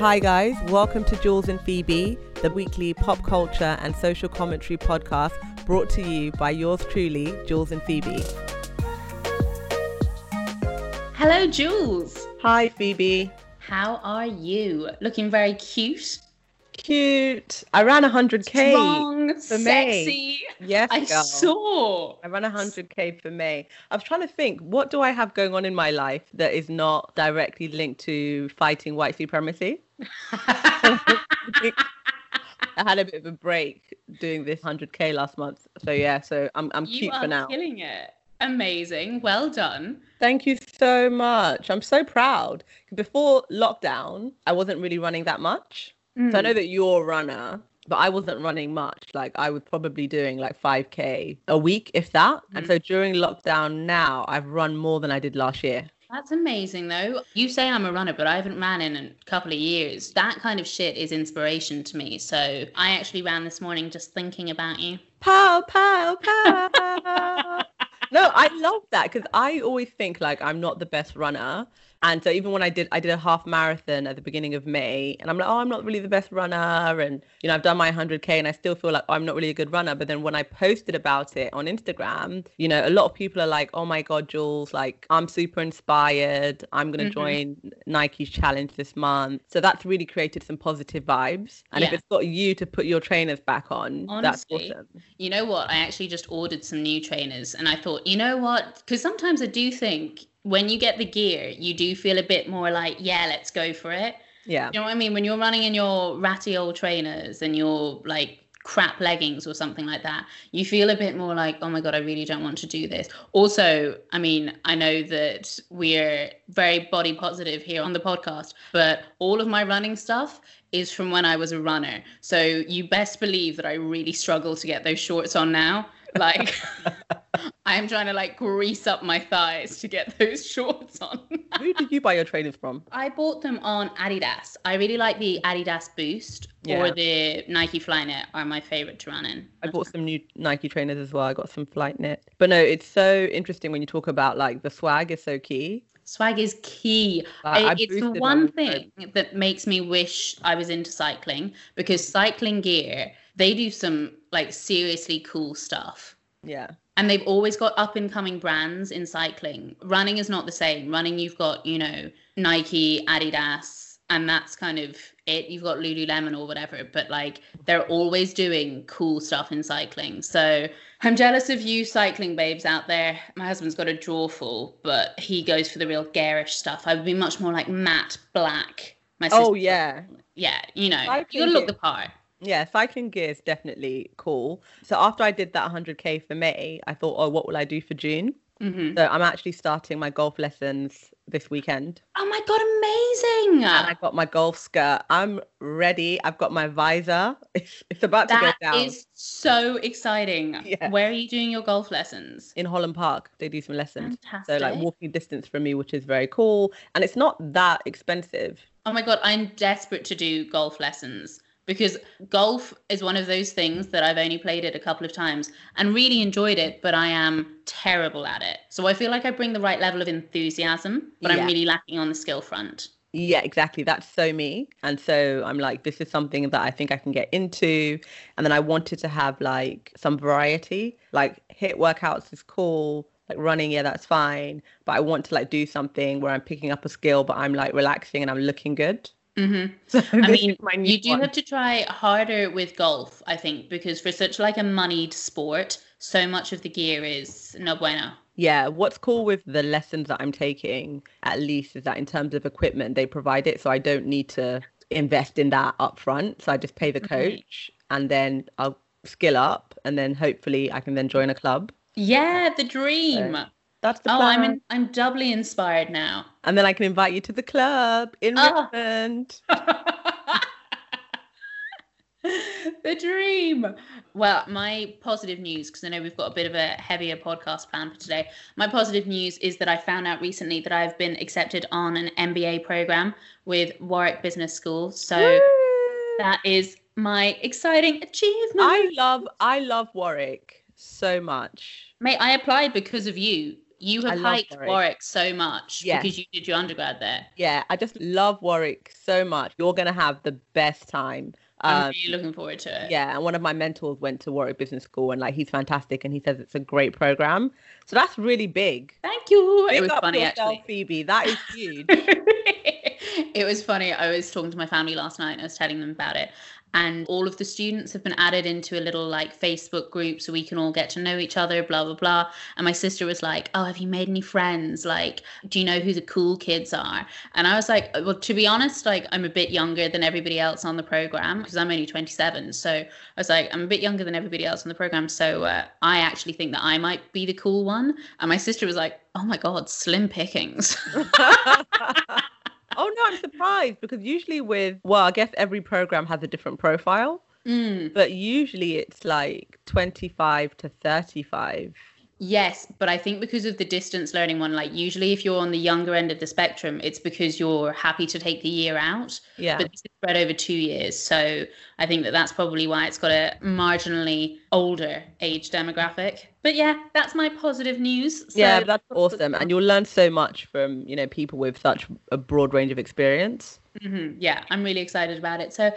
Hi, guys. Welcome to Jules and Phoebe, the weekly pop culture and social commentary podcast brought to you by yours truly, Jules and Phoebe. Hello, Jules. Hi, Phoebe. How are you? Looking very cute. Cute. I ran 100k Strong, for sexy. May. Yes, I girl. saw. I ran 100k for May. I was trying to think, what do I have going on in my life that is not directly linked to fighting white supremacy? I had a bit of a break doing this 100k last month. So yeah, so I'm I'm you cute for now. killing it. Amazing. Well done. Thank you so much. I'm so proud. Before lockdown, I wasn't really running that much. Mm. So I know that you're a runner, but I wasn't running much. Like I was probably doing like 5k a week, if that. And Mm. so during lockdown now, I've run more than I did last year. That's amazing, though. You say I'm a runner, but I haven't ran in a couple of years. That kind of shit is inspiration to me. So I actually ran this morning just thinking about you. Pow, pow, pow. no, I love that because I always think like I'm not the best runner. And so even when I did, I did a half marathon at the beginning of May, and I'm like, oh, I'm not really the best runner, and you know, I've done my 100k, and I still feel like I'm not really a good runner. But then when I posted about it on Instagram, you know, a lot of people are like, oh my god, Jules, like I'm super inspired. I'm gonna Mhm. join Nike's challenge this month. So that's really created some positive vibes. And if it's got you to put your trainers back on, that's awesome. You know what? I actually just ordered some new trainers and I thought, you know what? Because sometimes I do think when you get the gear, you do feel a bit more like, yeah, let's go for it. Yeah. You know what I mean? When you're running in your ratty old trainers and your like crap leggings or something like that, you feel a bit more like, oh my God, I really don't want to do this. Also, I mean, I know that we're very body positive here on the podcast, but all of my running stuff is from when I was a runner. So you best believe that I really struggle to get those shorts on now. Like, I'm trying to like grease up my thighs to get those shorts on. Who did you buy your trainers from? I bought them on Adidas. I really like the Adidas Boost Yeah. or the Nike Flyknit are my favorite to run in. I bought some new Nike trainers as well. I got some Flyknit. But no, it's so interesting when you talk about like the swag is so key. Swag is key. I I- it's the one thing that makes me wish I was into cycling because cycling gear, they do some like seriously cool stuff. Yeah. And they've always got up and coming brands in cycling. Running is not the same. Running, you've got, you know, Nike, Adidas, and that's kind of it. You've got Lululemon or whatever, but like they're always doing cool stuff in cycling. So I'm jealous of you cycling babes out there. My husband's got a drawer full, but he goes for the real garish stuff. I would be much more like matte black. My Oh yeah. Yeah, you know, you gotta look the part. Yeah, cycling gear is definitely cool. So after I did that 100k for May, I thought, oh, what will I do for June? hmm So I'm actually starting my golf lessons this weekend. Oh my god, amazing! And I got my golf skirt. I'm ready. I've got my visor. It's, it's about to That go down. is so exciting. Yeah. Where are you doing your golf lessons? In Holland Park, they do some lessons. Fantastic. So like walking distance from me, which is very cool. And it's not that expensive. oh my god, I'm desperate to do golf lessons because golf is one of those things that I've only played it a couple of times and really enjoyed it, but I am terrible at it. So I feel like I bring the right level of enthusiasm, but Yeah. I'm really lacking on the skill front. Yeah, exactly. That's so me. And so I'm like, this is something that I think I can get into. And then I wanted to have like some variety. Like HIIT workouts is cool. Like running, yeah, that's fine. But I want to like do something where I'm picking up a skill, but I'm like relaxing and I'm looking good. Hmm So I mean, you do one. have to try harder with golf, I think, because for such like a moneyed sport, so much of the gear is no bueno. Yeah, what's cool with the lessons that I'm taking, at least, is that in terms of equipment, they provide it. So I don't need to invest in that upfront. So I just pay the Right. coach and then I'll skill up and then hopefully I can then join a club. Yeah, the dream. That's the Oh. I'm in, I'm doubly inspired now. And then I can invite you to the club in Oh. Richmond. the dream. Well, my positive news, because I know we've got a bit of a heavier podcast plan for today. My positive news is that I found out recently that I've been accepted on an MBA program with Warwick Business School. So Woo! that is my exciting achievement. I love I love Warwick so much. Mate, I applied because of you. You have hyped Warwick. Warwick. so much Yes. because you did your undergrad there. Yeah, I just love Warwick so much. You're gonna have the best time. I'm Um, really looking forward to it. yeah, and one of my mentors went to Warwick Business School, and like he's fantastic, and he says it's a great program. So that's really big. Thank you. Big it was funny yourself, actually. Phoebe. That is huge. it was funny. I was talking to my family last night and I was telling them about it. And all of the students have been added into a little like Facebook group so we can all get to know each other, blah, blah, blah. And my sister was like, Oh, have you made any friends? Like, do you know who the cool kids are? And I was like, Well, to be honest, like, I'm a bit younger than everybody else on the program because I'm only 27. So I was like, I'm a bit younger than everybody else on the program. So uh, I actually think that I might be the cool one. And my sister was like, Oh my God, slim pickings. oh no, I'm surprised because usually with well, I guess every program has a different profile, Mm. but usually it's like 25 to 35. Yes, but I think because of the distance learning one, like usually if you're on the younger end of the spectrum, it's because you're happy to take the year out. Yeah. But this is spread over two years. So I think that that's probably why it's got a marginally older age demographic. But yeah, that's my positive news. So yeah, that's awesome. And you'll learn so much from, you know, people with such a broad range of experience. Mhm. Yeah, I'm really excited about it. So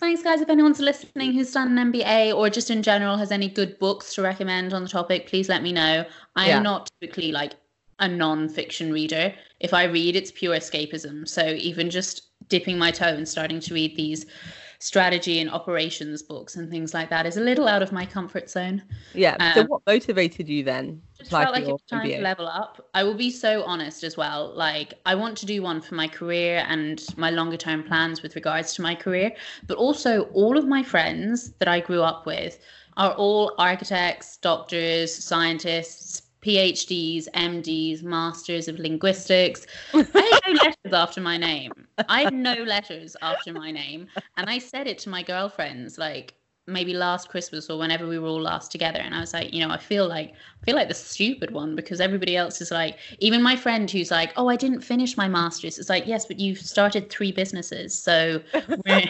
thanks, guys. If anyone's listening who's done an MBA or just in general has any good books to recommend on the topic, please let me know. I Yeah. am not typically like a non-fiction reader. If I read, it's pure escapism. So even just dipping my toe and starting to read these strategy and operations books and things like that is a little out of my comfort zone. Yeah. so Um, what motivated you then? to Just felt like it was time MBA? to level up. I will be so honest as well. Like I want to do one for my career and my longer term plans with regards to my career, but also all of my friends that I grew up with are all architects, doctors, scientists, PhDs, MDs, masters of linguistics. I had no letters after my name. I had no letters after my name. And I said it to my girlfriends like maybe last Christmas or whenever we were all last together. And I was like, you know, I feel like I feel like the stupid one because everybody else is like, even my friend who's like, oh, I didn't finish my master's. It's like, yes, but you've started three businesses. So we're,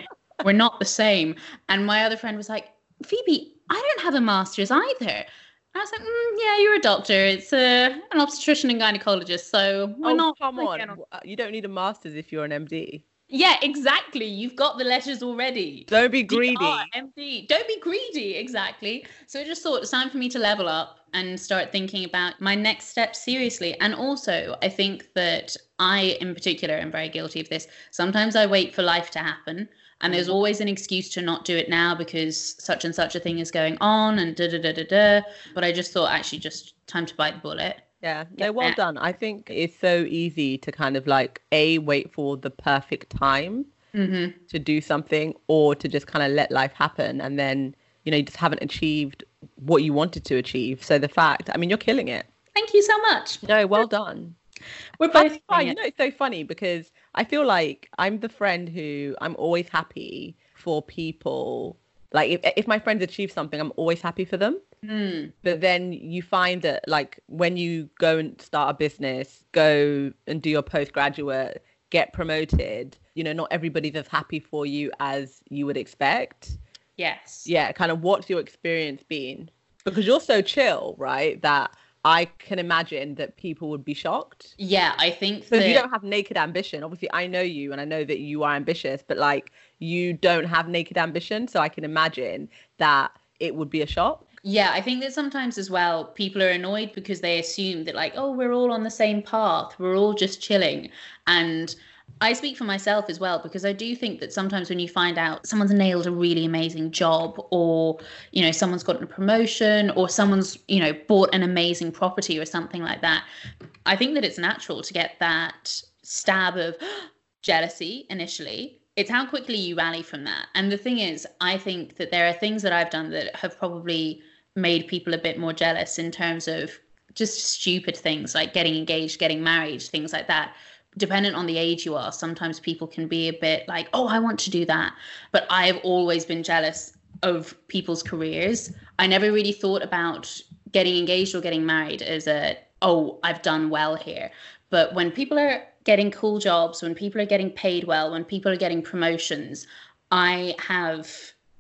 we're not the same. And my other friend was like, Phoebe, I don't have a master's either. I was like, mm, yeah, you're a doctor. It's uh, an obstetrician and gynecologist. So oh, not. come on. on- Uh, You don't need a master's if you're an MD. Yeah, exactly. You've got the letters already. Don't be greedy. DR, MD. Don't be greedy. Exactly. So I just thought it's time for me to level up and start thinking about my next step seriously. And also, I think that I, in particular, am very guilty of this. Sometimes I wait for life to happen. And there's Mhm. always an excuse to not do it now because such and such a thing is going on and da da da da da. But I just thought actually just time to bite the bullet. Yeah, Yeah. no, well done. I think it's so easy to kind of like a wait for the perfect time Mm-hmm. to do something, or to just kind of let life happen, and then you know you just haven't achieved what you wanted to achieve. So the fact, I mean, you're killing it. Thank you so much. No, well done. We're both fine. You know, it's so funny because I feel like I'm the friend who I'm always happy for people. Like if if my friends achieve something, I'm always happy for them. Mm. but then you find that like when you go and start a business go and do your postgraduate get promoted you know not everybody's as happy for you as you would expect Yes. yeah kind of what's your experience been because you're so chill right that i can imagine that people would be shocked Yeah, I think because that you don't have naked ambition obviously i know you and i know that you are ambitious but like you don't have naked ambition so i can imagine that it would be a shock Yeah, I think that sometimes as well, people are annoyed because they assume that, like, oh, we're all on the same path, we're all just chilling. And I speak for myself as well because I do think that sometimes when you find out someone's nailed a really amazing job, or, you know, someone's gotten a promotion, or someone's, you know, bought an amazing property or something like that, I think that it's natural to get that stab of jealousy initially it's how quickly you rally from that. And the thing is, I think that there are things that I've done that have probably made people a bit more jealous in terms of just stupid things like getting engaged, getting married, things like that. Dependent on the age you are, sometimes people can be a bit like, oh, I want to do that. But I've always been jealous of people's careers. I never really thought about getting engaged or getting married as a, oh, I've done well here. But when people are getting cool jobs, when people are getting paid well, when people are getting promotions, I have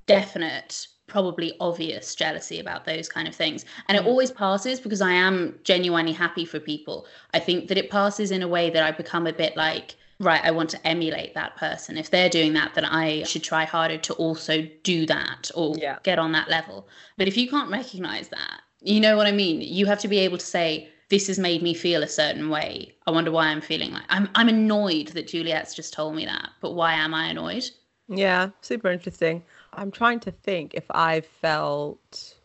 definite probably obvious jealousy about those kind of things. And it mm. always passes because I am genuinely happy for people. I think that it passes in a way that I become a bit like, right, I want to emulate that person. If they're doing that, then I should try harder to also do that or Yeah. get on that level. But if you can't recognize that, you know what I mean? You have to be able to say, this has made me feel a certain way. I wonder why I'm feeling like I'm I'm annoyed that Juliet's just told me that. But why am I annoyed? Yeah, super interesting. I'm trying to think if I felt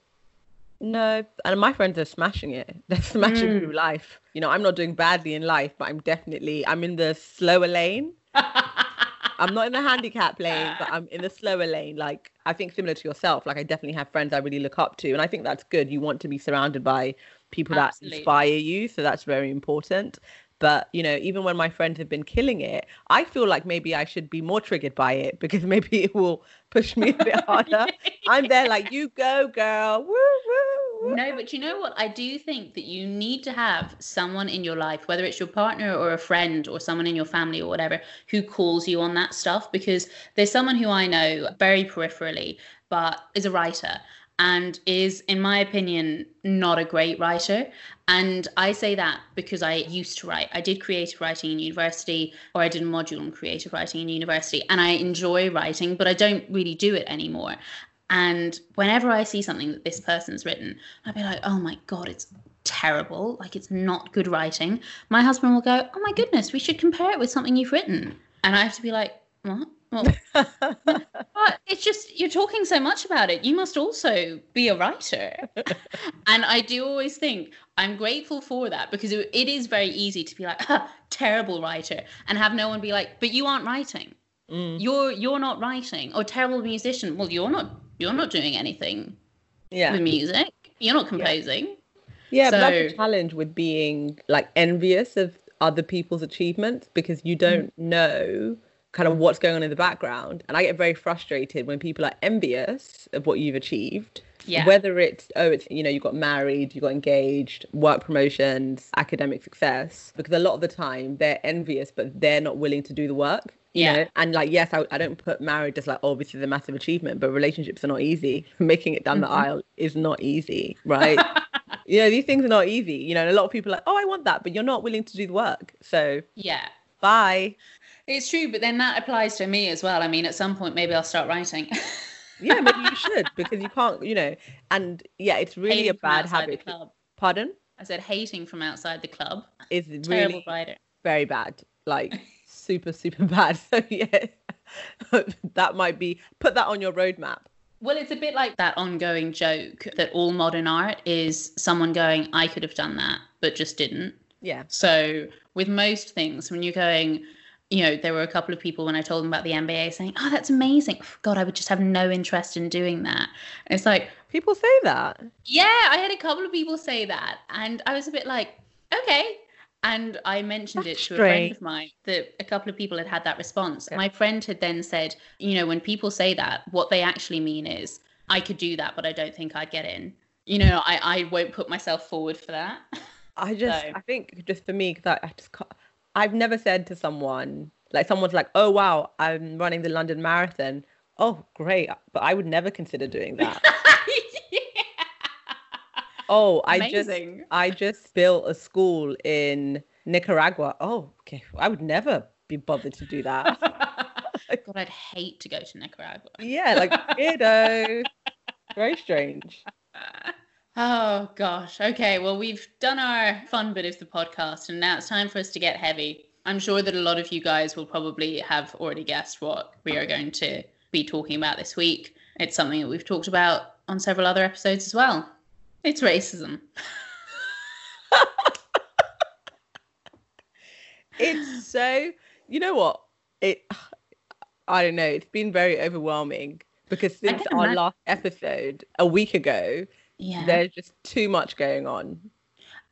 no, and my friends are smashing it. They're smashing Mm. through life. You know, I'm not doing badly in life, but I'm definitely I'm in the slower lane. I'm not in the handicap lane, but I'm in the slower lane. Like I think similar to yourself. Like I definitely have friends I really look up to, and I think that's good. You want to be surrounded by people Absolutely. that inspire you, so that's very important. But you know, even when my friends have been killing it, I feel like maybe I should be more triggered by it because maybe it will push me a bit harder. I'm there like you go, girl. Woo, woo, woo. No, but you know what? I do think that you need to have someone in your life, whether it's your partner or a friend or someone in your family or whatever, who calls you on that stuff. Because there's someone who I know very peripherally, but is a writer and is, in my opinion, not a great writer. And I say that because I used to write. I did creative writing in university, or I did a module on creative writing in university, and I enjoy writing, but I don't really do it anymore. And whenever I see something that this person's written, I'd be like, oh my God, it's terrible. Like, it's not good writing. My husband will go, oh my goodness, we should compare it with something you've written. And I have to be like, what? Well, but it's just, you're talking so much about it. You must also be a writer. and I do always think I'm grateful for that because it, it is very easy to be like, "Ah, terrible writer, and have no one be like, but you aren't writing. Mm, you're you're not writing. Or terrible musician. Well you're not you're not doing anything yeah. with music. You're not composing. Yeah, but that's So- the challenge with being like envious of other people's achievements because you don't know kind of what's going on in the background. And I get very frustrated when people are envious of what you've achieved. Yeah. Whether it's oh it's you know you got married, you got engaged, work promotions, academic success, because a lot of the time they're envious but they're not willing to do the work. you Yeah. know? And like yes, I, I don't put marriage as like oh this is a massive achievement, but relationships are not easy. Making it down the Mhm. aisle is not easy, right? you know, these things are not easy. You know, and a lot of people are like, oh, I want that, but you're not willing to do the work. So yeah bye. It's true but then that applies to me as well i mean at some point maybe i'll start writing Yeah, maybe you should because you can't, you know, and yeah, it's really Hating a bad habit. Pardon? i said hating from outside the club Is really writer very bad. Like super, super bad. So yeah, that might be put that on your roadmap. well it's a bit like that ongoing joke that all modern art is someone going i could have done that but just didn't Yeah. So with most things, when you're going, you know, there were a couple of people when I told them about the MBA saying, "Oh, that's amazing! God, I would just have no interest in doing that." And it's like, People say that. yeah, I had a couple of people say that, and I was a bit like, okay. And I mentioned That's it to a friend of mine that a couple of people had had that response. Yeah. My friend had then said, you know, when people say that, what they actually mean is, I could do that, but I don't think I'd get in. You know, I, I won't put myself forward for that. I just, So- I think just for me, I, I just can't, I've never said to someone, like someone's like, oh, wow, I'm running the London Marathon. Oh, great. But I would never consider doing that. Oh, I just. I just built a school in Nicaragua. Oh, okay. I would never be bothered to do that. God, I'd hate to go to Nicaragua. yeah, like weirdo. Very strange. Oh gosh. Okay. Well, we've done our fun bit of the podcast, and now it's time for us to get heavy. I'm sure that a lot of you guys will probably have already guessed what we are going to be talking about this week. It's something that we've talked about on several other episodes as well. It's racism. It's so you know what? It I don't know, it's been very overwhelming because since our imagine. last episode a week ago, Yeah. there's just too much going on.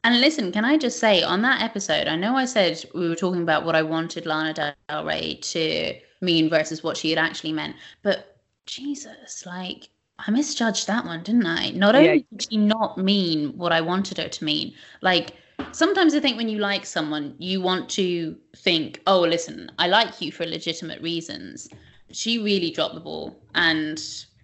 And listen, can I just say on that episode, I know I said we were talking about what I wanted Lana Del Rey to mean versus what she had actually meant, but Jesus, like I misjudged that one, didn't I? Not Yeah. only did she not mean what I wanted her to mean, like sometimes I think when you like someone, you want to think, oh, listen, I like you for legitimate reasons. She really dropped the ball, and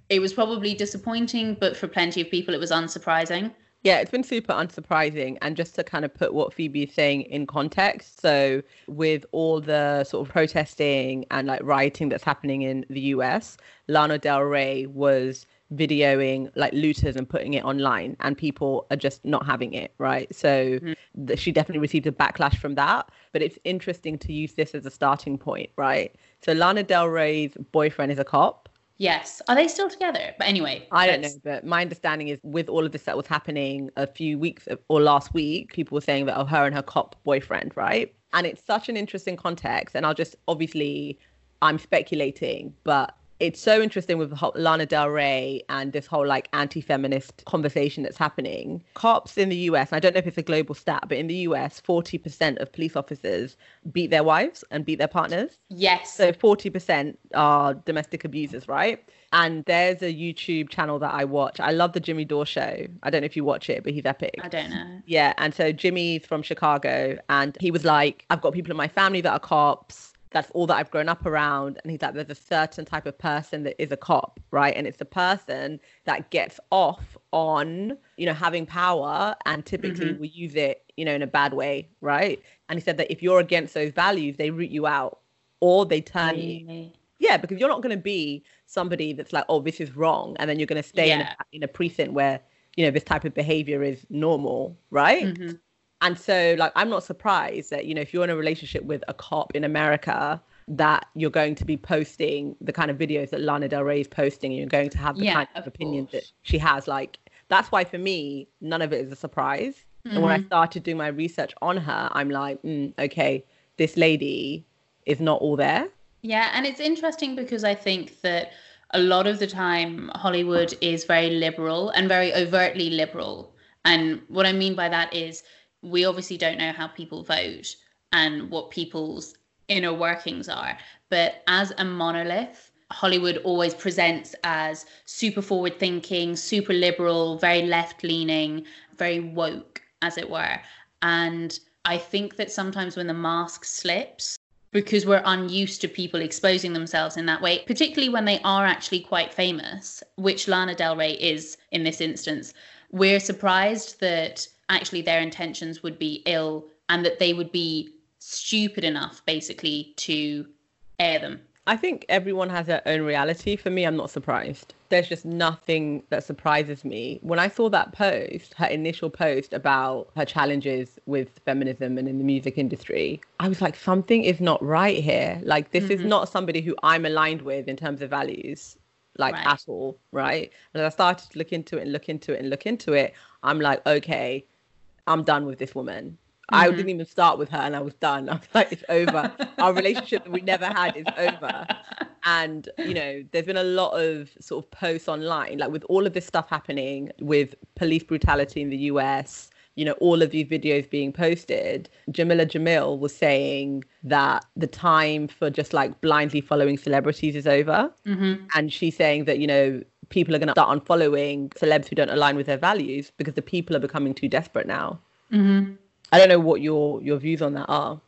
it was probably disappointing, but for plenty of people, it was unsurprising. Yeah, it's been super unsurprising. And just to kind of put what Phoebe is saying in context, so with all the sort of protesting and like rioting that's happening in the US, Lana Del Rey was videoing like looters and putting it online and people are just not having it right so mm-hmm. th- she definitely received a backlash from that but it's interesting to use this as a starting point right so lana del rey's boyfriend is a cop Yes. Are they still together? But anyway, I don't know. But my understanding is with all of this that was happening a few weeks uh, or last week, people were saying that oh, her and her cop boyfriend, right? And it's such an interesting context. And I'll just obviously, I'm speculating, but it's so interesting with Lana Del Rey and this whole like anti-feminist conversation that's happening. Cops in the US, I don't know if it's a global stat, but in the US, 40% of police officers beat their wives and beat their partners. Yes. So 40% are domestic abusers, right? And there's a YouTube channel that I watch. I love the Jimmy Dore show. I don't know if you watch it, but he's epic. I don't know. Yeah. And so Jimmy's from Chicago and he was like, I've got people in my family that are cops that's all that I've grown up around. And he's like, there's a certain type of person that is a cop, right? And it's the person that gets off on, you know, having power and typically mm-hmm. will use it, you know, in a bad way, right? And he said that if you're against those values, they root you out or they turn really? you. Yeah, because you're not going to be somebody that's like, oh, this is wrong. And then you're going to stay yeah. in, a, in a precinct where, you know, this type of behavior is normal, right? Mm-hmm. And so, like, I'm not surprised that, you know, if you're in a relationship with a cop in America, that you're going to be posting the kind of videos that Lana Del Rey is posting, and you're going to have the yeah, kind of, of opinions that she has. Like, that's why for me, none of it is a surprise. Mm-hmm. And when I mm-hmm. started doing my research on her, I'm like, mm, okay, this lady is not all there. Yeah. And it's interesting because I think that a lot of the time, Hollywood is very liberal and very overtly liberal. And what I mean by that is, we obviously don't know how people vote and what people's inner workings are. But as a monolith, Hollywood always presents as super forward thinking, super liberal, very left leaning, very woke, as it were. And I think that sometimes when the mask slips, because we're unused to people exposing themselves in that way, particularly when they are actually quite famous, which Lana Del Rey is in this instance, we're surprised that actually their intentions would be ill and that they would be stupid enough basically to air them. I think everyone has their own reality. For me, I'm not surprised. There's just nothing that surprises me. When I saw that post, her initial post about her challenges with feminism and in the music industry, I was like, something is not right here. Like, this mm-hmm. is not somebody who I'm aligned with in terms of values, like right. at all. Right. And as I started to look into it and look into it and look into it, I'm like, okay, I'm done with this woman. Mm-hmm. I didn't even start with her and I was done. I was like, it's over. Our relationship that we never had is over. And, you know, there's been a lot of sort of posts online, like with all of this stuff happening with police brutality in the US, you know, all of these videos being posted. Jamila Jamil was saying that the time for just like blindly following celebrities is over. Mm-hmm. And she's saying that, you know, people are going to start unfollowing celebs who don't align with their values because the people are becoming too desperate now. Mm-hmm. I don't know what your your views on that are.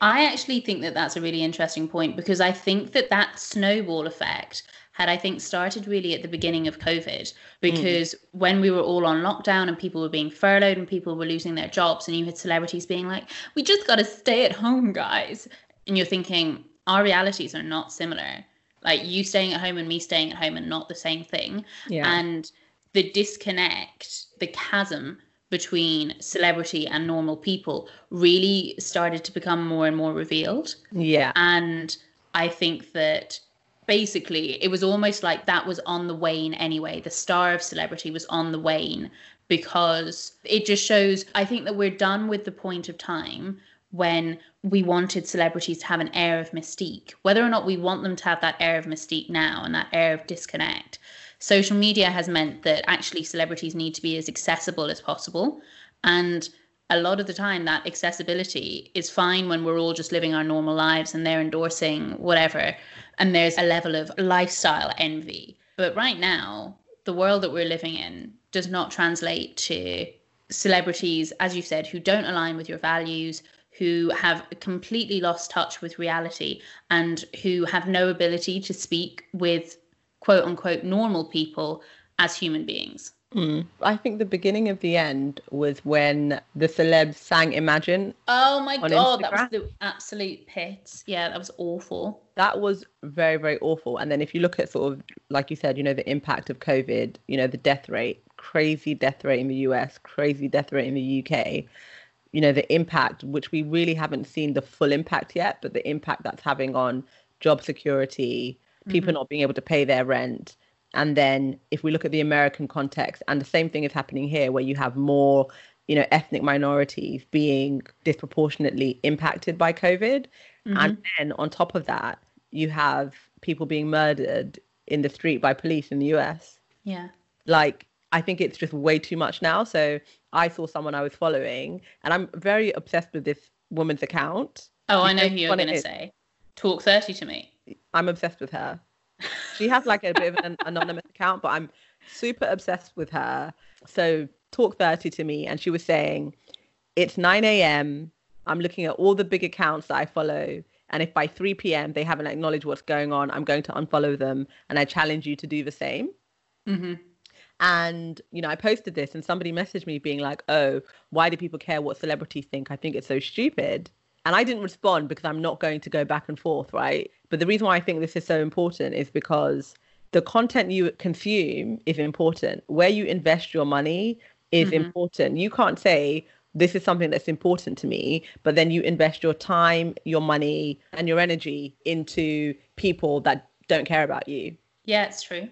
I actually think that that's a really interesting point because I think that that snowball effect had I think started really at the beginning of COVID because mm. when we were all on lockdown and people were being furloughed and people were losing their jobs and you had celebrities being like we just got to stay at home guys and you're thinking our realities are not similar like you staying at home and me staying at home and not the same thing. Yeah. and the disconnect the chasm between celebrity and normal people really started to become more and more revealed. Yeah. And i think that basically it was almost like that was on the wane anyway. The star of celebrity was on the wane because it just shows i think that we're done with the point of time when we wanted celebrities to have an air of mystique. Whether or not we want them to have that air of mystique now and that air of disconnect, social media has meant that actually celebrities need to be as accessible as possible. And a lot of the time, that accessibility is fine when we're all just living our normal lives and they're endorsing whatever. And there's a level of lifestyle envy. But right now, the world that we're living in does not translate to celebrities, as you said, who don't align with your values, who have completely lost touch with reality and who have no ability to speak with quote unquote normal people as human beings. Mm. I think the beginning of the end was when the celebs sang Imagine. Oh my god, Instagram. that was the absolute pit. Yeah, that was awful. That was very, very awful. And then if you look at sort of, like you said, you know, the impact of COVID, you know, the death rate, crazy death rate in the US, crazy death rate in the UK, you know, the impact, which we really haven't seen the full impact yet, but the impact that's having on job security, people mm-hmm. not being able to pay their rent and then if we look at the American context, and the same thing is happening here, where you have more, you know, ethnic minorities being disproportionately impacted by COVID. Mm-hmm. And then on top of that, you have people being murdered in the street by police in the US. Yeah. Like, I think it's just way too much now. So I saw someone I was following, and I'm very obsessed with this woman's account. Oh, I know who you're going to say. Talk 30 to me. I'm obsessed with her. She has like a bit of an anonymous account, but I'm super obsessed with her. So talk 30 to me, and she was saying, It's 9 a.m. I'm looking at all the big accounts that I follow. And if by 3 p.m. they haven't acknowledged what's going on, I'm going to unfollow them. And I challenge you to do the same. Mm-hmm. And, you know, I posted this and somebody messaged me being like, oh, why do people care what celebrities think? I think it's so stupid. And I didn't respond because I'm not going to go back and forth, right? But the reason why I think this is so important is because the content you consume is important. Where you invest your money is mm-hmm. important. You can't say, this is something that's important to me, but then you invest your time, your money, and your energy into people that don't care about you. Yeah, it's true.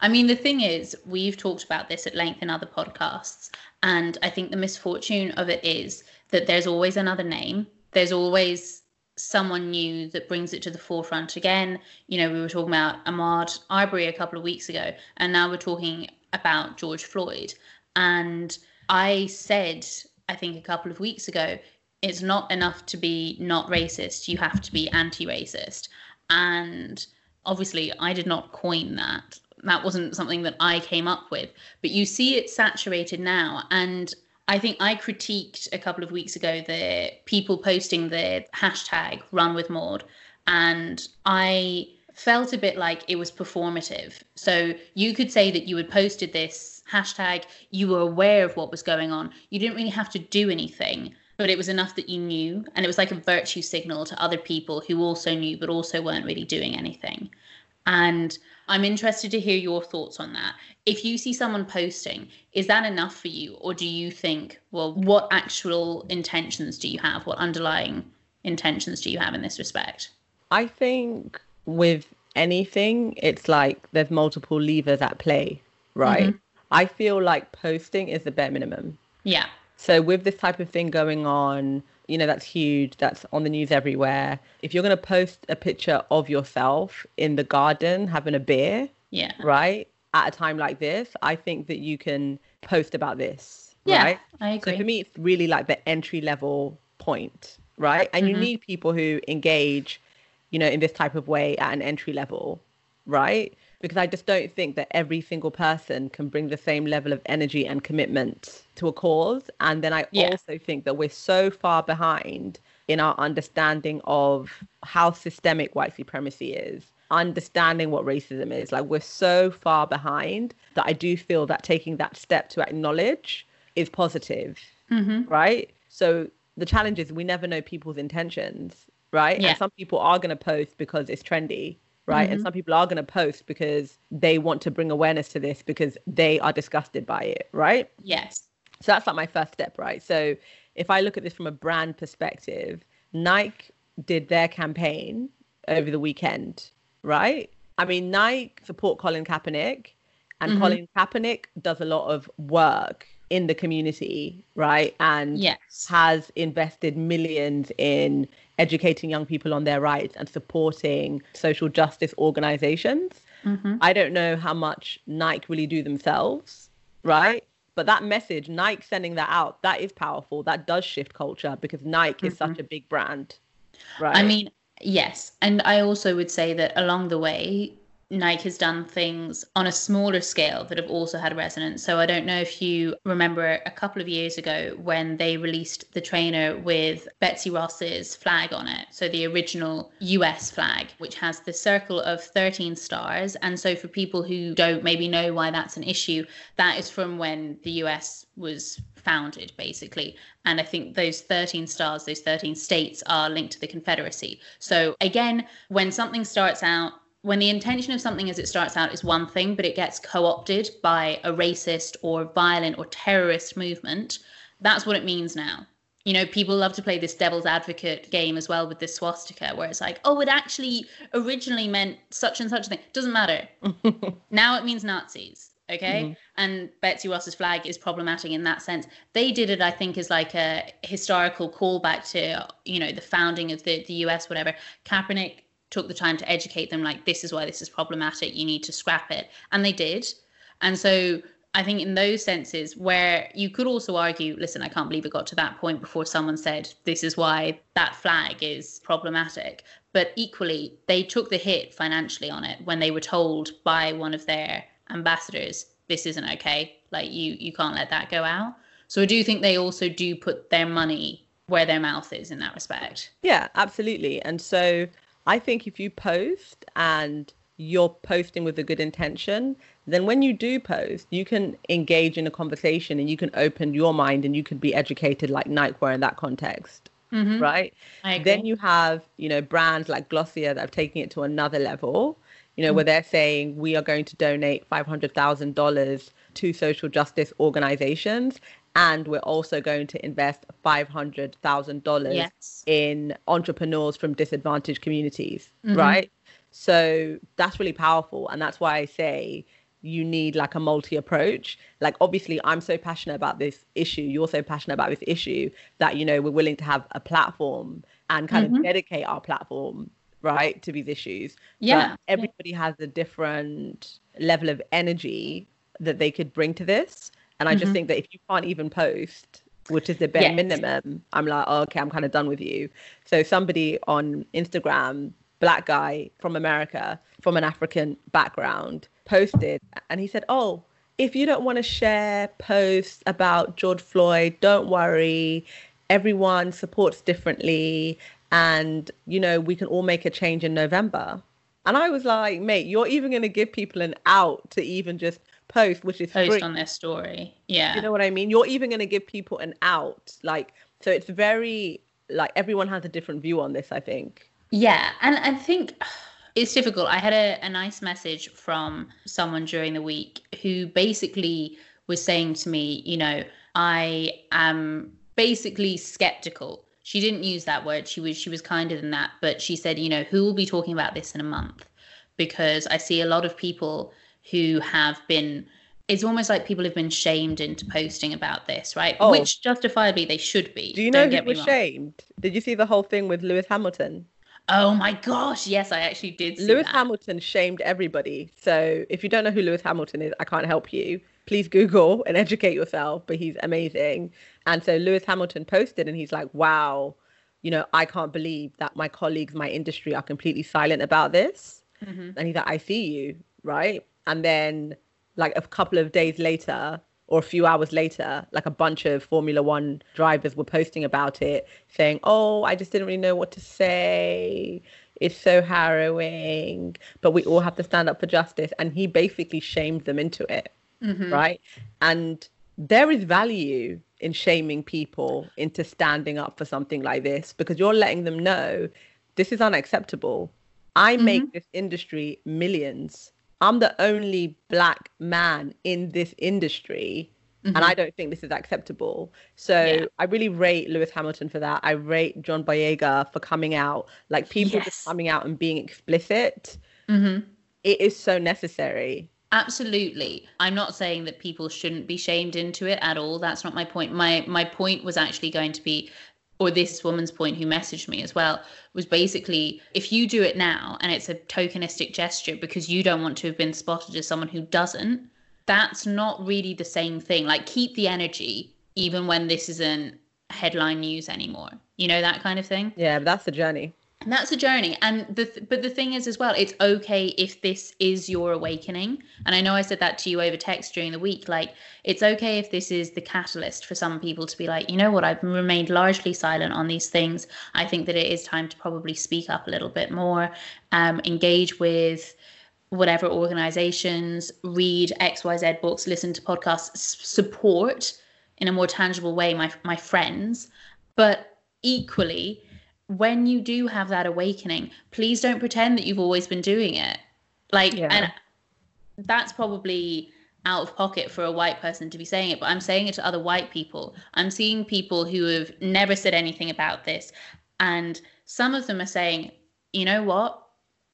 I mean, the thing is, we've talked about this at length in other podcasts. And I think the misfortune of it is that there's always another name. There's always someone new that brings it to the forefront again. You know, we were talking about Ahmaud Arbery a couple of weeks ago, and now we're talking about George Floyd. And I said, I think a couple of weeks ago, it's not enough to be not racist, you have to be anti racist. And obviously, I did not coin that. That wasn't something that I came up with. But you see it saturated now. And I think I critiqued a couple of weeks ago the people posting the hashtag run with Maud, and I felt a bit like it was performative. So you could say that you had posted this hashtag, you were aware of what was going on, you didn't really have to do anything. But it was enough that you knew, and it was like a virtue signal to other people who also knew but also weren't really doing anything. And I'm interested to hear your thoughts on that. If you see someone posting, is that enough for you? Or do you think, well, what actual intentions do you have? What underlying intentions do you have in this respect? I think with anything, it's like there's multiple levers at play, right? Mm-hmm. I feel like posting is the bare minimum. Yeah. So with this type of thing going on, you know, that's huge. That's on the news everywhere. If you're going to post a picture of yourself in the garden having a beer, yeah, right, at a time like this, I think that you can post about this, yeah, right? I agree. So for me, it's really like the entry level point, right? And mm-hmm. you need people who engage, you know, in this type of way at an entry level, right? Because I just don't think that every single person can bring the same level of energy and commitment to a cause. And then I yeah. also think that we're so far behind in our understanding of how systemic white supremacy is, understanding what racism is. Like we're so far behind that I do feel that taking that step to acknowledge is positive, mm-hmm. right? So the challenge is we never know people's intentions, right? Yeah. And some people are going to post because it's trendy right? Mm-hmm. And some people are going to post because they want to bring awareness to this because they are disgusted by it, right? Yes. So that's like my first step, right? So if I look at this from a brand perspective, Nike did their campaign over the weekend, right? I mean, Nike support Colin Kaepernick, and mm-hmm. Colin Kaepernick does a lot of work in the community, right? And yes. has invested millions in educating young people on their rights and supporting social justice organizations. Mm-hmm. I don't know how much Nike really do themselves, right? But that message, Nike sending that out, that is powerful. That does shift culture because Nike mm-hmm. is such mm-hmm. a big brand, right? I mean, yes. And I also would say that along the way, Nike has done things on a smaller scale that have also had a resonance. So I don't know if you remember a couple of years ago when they released the trainer with Betsy Ross's flag on it. So the original US flag, which has the circle of 13 stars. And so for people who don't maybe know why that's an issue, that is from when the US was founded, basically. And I think those 13 stars, those 13 states are linked to the Confederacy. So again, when something starts out when the intention of something as it starts out is one thing, but it gets co opted by a racist or violent or terrorist movement, that's what it means now. You know, people love to play this devil's advocate game as well with this swastika, where it's like, oh, it actually originally meant such and such a thing. Doesn't matter. now it means Nazis. Okay. Mm-hmm. And Betsy Ross's flag is problematic in that sense. They did it, I think, as like a historical callback to, you know, the founding of the, the US, whatever. Kaepernick took the time to educate them like this is why this is problematic you need to scrap it. And they did. And so i think in those senses where you could also argue listen i can't believe it got to that point before someone said this is why that flag is problematic. But equally they took the hit financially on it when they were told by one of their ambassadors this isn't okay. Like you you can't let that go out. So i do think they also do put their money where their mouth is in that respect. Yeah absolutely. And so I think if you post and you're posting with a good intention, then when you do post, you can engage in a conversation and you can open your mind and you can be educated like Nike were in that context. Mm-hmm. Right. Then you have, you know, brands like Glossier that have taken it to another level, you know, mm-hmm. where they're saying we are going to donate $500,000 to social justice organizations and we're also going to invest $500,000 yes. in entrepreneurs from disadvantaged communities, mm-hmm. right? So that's really powerful. And that's why I say you need like a multi approach. Like, obviously, I'm so passionate about this issue. You're so passionate about this issue that, you know, we're willing to have a platform and kind mm-hmm. of dedicate our platform, right, to these issues. Yeah. But everybody has a different level of energy that they could bring to this. And I mm-hmm. just think that if you can't even post, which is the bare yes. minimum, I'm like, oh, okay, I'm kind of done with you. So somebody on Instagram, black guy from America, from an African background, posted and he said, oh, if you don't want to share posts about George Floyd, don't worry. Everyone supports differently. And, you know, we can all make a change in November. And I was like, mate, you're even going to give people an out to even just post, which is post free. on their story. Yeah. You know what I mean? You're even going to give people an out. Like, so it's very, like, everyone has a different view on this, I think. Yeah. And I think it's difficult. I had a, a nice message from someone during the week who basically was saying to me, you know, I am basically skeptical. She didn't use that word. She was she was kinder than that, but she said, you know, who will be talking about this in a month? Because I see a lot of people who have been it's almost like people have been shamed into posting about this, right? Oh. Which justifiably they should be. Do you know who was shamed? Did you see the whole thing with Lewis Hamilton? Oh my gosh, yes, I actually did Lewis that. Hamilton shamed everybody. So if you don't know who Lewis Hamilton is, I can't help you. Please Google and educate yourself, but he's amazing. And so Lewis Hamilton posted and he's like, wow, you know, I can't believe that my colleagues, my industry are completely silent about this. Mm-hmm. And he's like, I see you, right? And then like a couple of days later or a few hours later, like a bunch of Formula One drivers were posting about it, saying, Oh, I just didn't really know what to say. It's so harrowing, but we all have to stand up for justice. And he basically shamed them into it. Mm-hmm. Right. And there is value in shaming people into standing up for something like this because you're letting them know this is unacceptable. I mm-hmm. make this industry millions I'm the only black man in this industry. Mm-hmm. And I don't think this is acceptable. So yeah. I really rate Lewis Hamilton for that. I rate John Boyega for coming out. Like people yes. just coming out and being explicit. Mm-hmm. It is so necessary. Absolutely. I'm not saying that people shouldn't be shamed into it at all. That's not my point. My my point was actually going to be or this woman's point who messaged me as well was basically if you do it now and it's a tokenistic gesture because you don't want to have been spotted as someone who doesn't that's not really the same thing. Like keep the energy even when this isn't headline news anymore. You know that kind of thing? Yeah but that's the journey that's a journey. And the th- but the thing is as well it's okay if this is your awakening. And i know i said that to you over text during the week like it's okay if this is the catalyst for some people to be like you know what? I've remained largely silent on these things. I think that it is time to probably speak up a little bit more um, engage with whatever organizations read xyz books listen to podcasts s- support in a more tangible way my my friends. But equally when you do have that awakening, please don't pretend that you've always been doing it. Like, Yeah. and that's probably out of pocket for a white person to be saying it, but I'm saying it to other white people. I'm seeing people who have never said anything about this, and some of them are saying, you know what?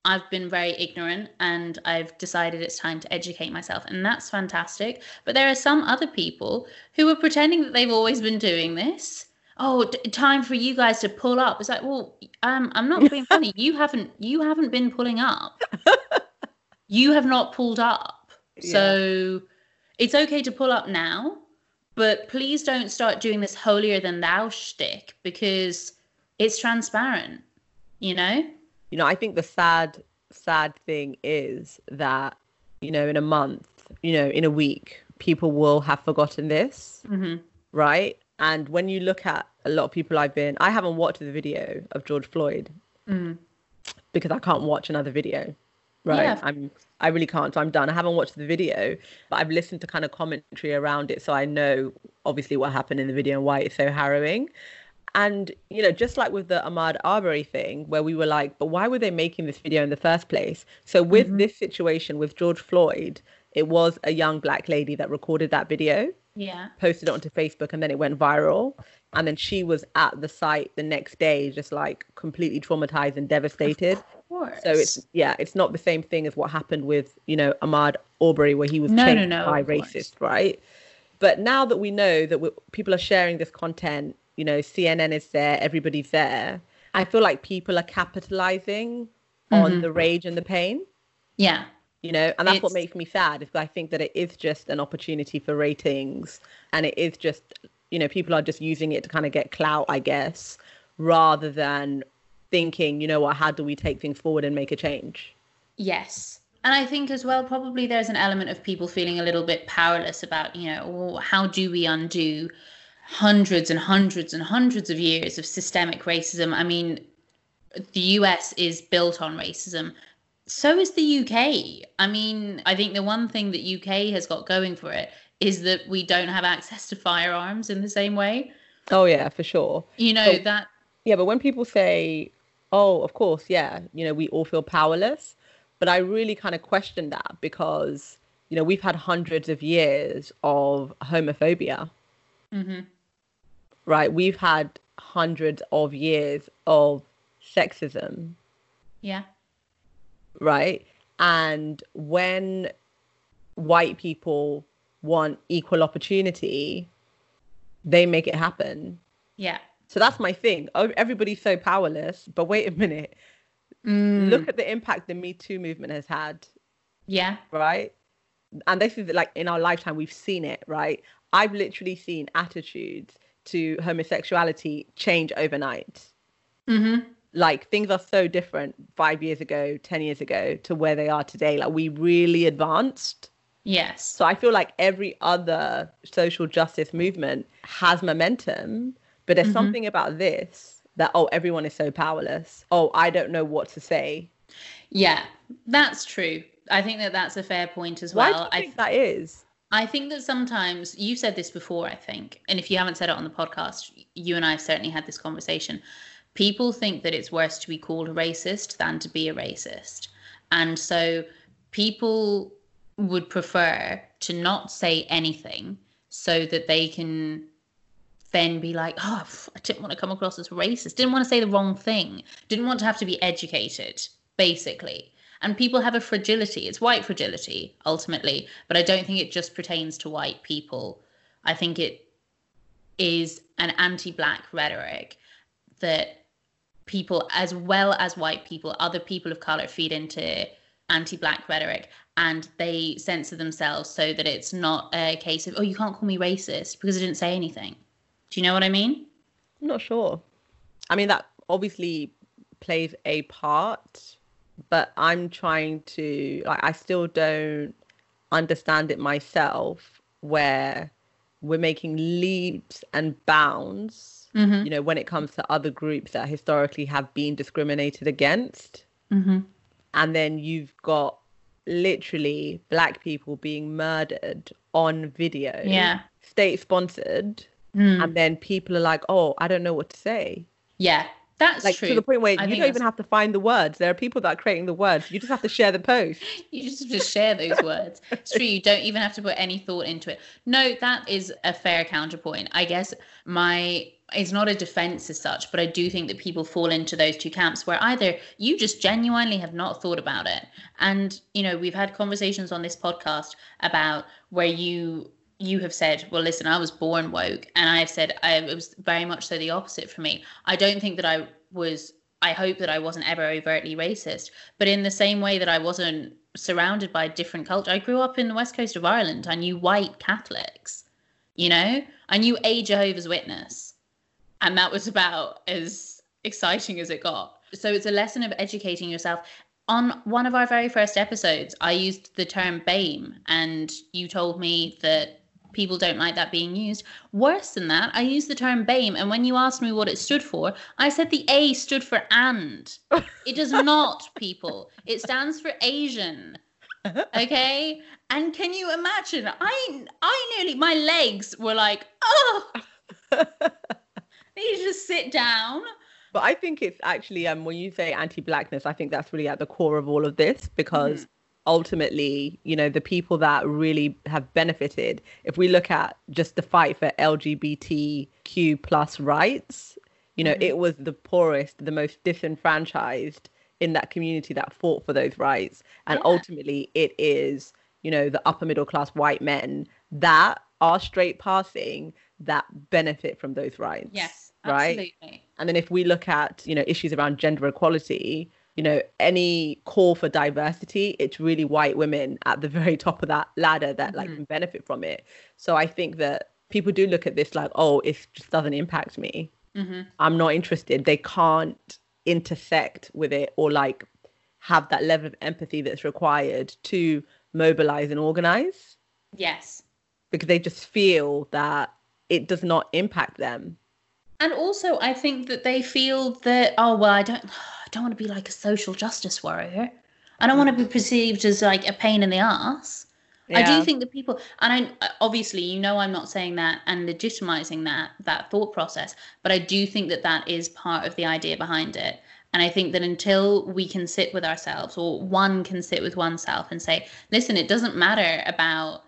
I've been very ignorant and I've decided it's time to educate myself. And that's fantastic. But there are some other people who are pretending that they've always been doing this oh d- time for you guys to pull up. It's like well um i'm not being funny. You haven't you haven't been pulling up. You have not pulled up. So it's okay to pull up now but please don't start doing this holier than thou shtick because it's transparent you know? You know, I think the sad, sad thing is that, you know, in a month, you know, in a week, people will have forgotten this, mm-hmm. right? And when you look at a lot of people I've been, I haven't watched the video of George Floyd mm. because I can't watch another video, right? Yeah. I'm, I really can't. So I'm done. I haven't watched the video, but I've listened to kind of commentary around it, so I know obviously what happened in the video and why it's so harrowing. And you know, just like with the Ahmaud Arbery thing, where we were like, but why were they making this video in the first place? So with Mhm. this situation with George Floyd, it was a young black lady that recorded that video, yeah posted it onto Facebook, and then it went viral. And then she was at the site the next day, just like completely traumatized and devastated. of So it's yeah, it's not the same thing as what happened with you know Ahmaud Arbery, where he was No, no, chased no, by racist, right? But now that we know that people are sharing this content, you know, CNN is there, everybody's there. I feel like people are capitalizing on Mhm. the rage and the pain, yeah you know, and that's what makes me sad. Is I think that it is just an opportunity for ratings, and it is just you know people are just using it to kind of get clout, I guess, rather than thinking, you know what, how do we take things forward and make a change? Yes. And I think as well, probably there's an element of people feeling a little bit powerless about, you know, well, how do we undo hundreds and hundreds and hundreds of years of systemic racism? I mean, the US is built on racism. So is the UK. I mean, I think the one thing that UK has got going for it is that we don't have access to firearms in the same way. Oh yeah, for sure. You know, So- that Yeah, but when people say, "Oh, of course, yeah," you know, we all feel powerless, but I really kind of question that because you know we've had hundreds of years of homophobia, mhm. right? We've had hundreds of years of sexism, yeah. Right? And when white people want equal opportunity, they make it happen. Yeah. So that's my thing. Oh, Everybody's so powerless, but wait a minute. Mm, Look at the impact the Me Too movement has had, yeah. right? And this is like in our lifetime, we've seen it, right? I've literally seen attitudes to homosexuality change overnight. Mhm. Like things are so different five years ago, 10 years ago to where they are today. Like we really advanced. Yes. So I feel like every other social justice movement has momentum, but there's Mhm. something about this that, oh, everyone is so powerless. Oh, I don't know what to say. Yeah, that's true. I think that that's a fair point as well. Why do you I think that is? I think that sometimes you said this before, I think, and if you haven't said it on the podcast, you and I have certainly had this conversation. People think that it's worse to be called a racist than to be a racist. And so people would prefer to not say anything so that they can then be like, oh, I didn't want to come across as racist, didn't want to say the wrong thing, didn't want to have to be educated, basically. And people have a fragility. It's white fragility, ultimately, but I don't think it just pertains to white people. I think it is an anti black rhetoric that people, as well as white people, other people of color feed into anti black rhetoric and they censor themselves so that it's not a case of, oh, you can't call me racist because I didn't say anything. Do you know what I mean? I'm not sure. I mean, that obviously plays a part, but I'm trying to like I still don't understand it myself where we're making leaps and bounds, Mm-hmm. you know, when it comes to other groups that historically have been discriminated against. Mm-hmm. And then you've got literally black people being murdered on video, Yeah. state sponsored, Mm. and then people are like, "Oh, I don't know what to say." Yeah. That's like true. to the point where I you don't even have to find the words. There are people that are creating the words. You just have to share the post. You just have to share those words. It's true. You don't even have to put any thought into it. No, that is a fair counterpoint. I guess my it's not a defense as such, but I do think that people fall into those two camps where either you just genuinely have not thought about it. And, you know, we've had conversations on this podcast about where you you have said, well, listen, I was born woke, and I have said I, it was very much so the opposite for me. I don't think that I was. I hope that I wasn't ever overtly racist, but in the same way that I wasn't surrounded by different culture, I grew up in the west coast of Ireland. I knew white Catholics, you know, I knew a Jehovah's Witness, and that was about as exciting as it got. So it's a lesson of educating yourself on one of our very first episodes, I used the term BAME, and you told me that people don't like that being used. Worse than that, I used the term BAME, and when you asked me what it stood for, I said the A stood for and. It does not, people. It stands for Asian. Okay? And can you imagine? I I nearly my legs were like, oh, to just sit down. But I think it's actually um when you say anti-blackness, I think that's really at the core of all of this because ultimately, you know, the people that really have benefited, if we look at just the fight for LGBTQ plus rights, you know, Mhm. it was the poorest, the most disenfranchised in that community that fought for those rights. And Yeah. ultimately it is, you know, the upper middle class white men that are straight passing that benefit from those rights Yes, Right? absolutely. and then if we look at you know issues around gender equality you know any call for diversity it's really white women at the very top of that ladder that like Mhm. can benefit from it. So i think that people do look at this like oh it just doesn't impact me. Hmm i'm not interested. They can't intersect with it or like have that level of empathy that's required to mobilize and organize. Yes. because they just feel that it does not impact them And also, I think that they feel that oh well, I don't, I don't want to be like a social justice warrior. I don't want to be perceived as like a pain in the ass. I do think that people, and I obviously, you know, I'm not saying that and legitimizing that that thought process, but I do think that that is part of the idea behind it. And I think that until we can sit with ourselves, or one can sit with oneself and say, listen, it doesn't matter about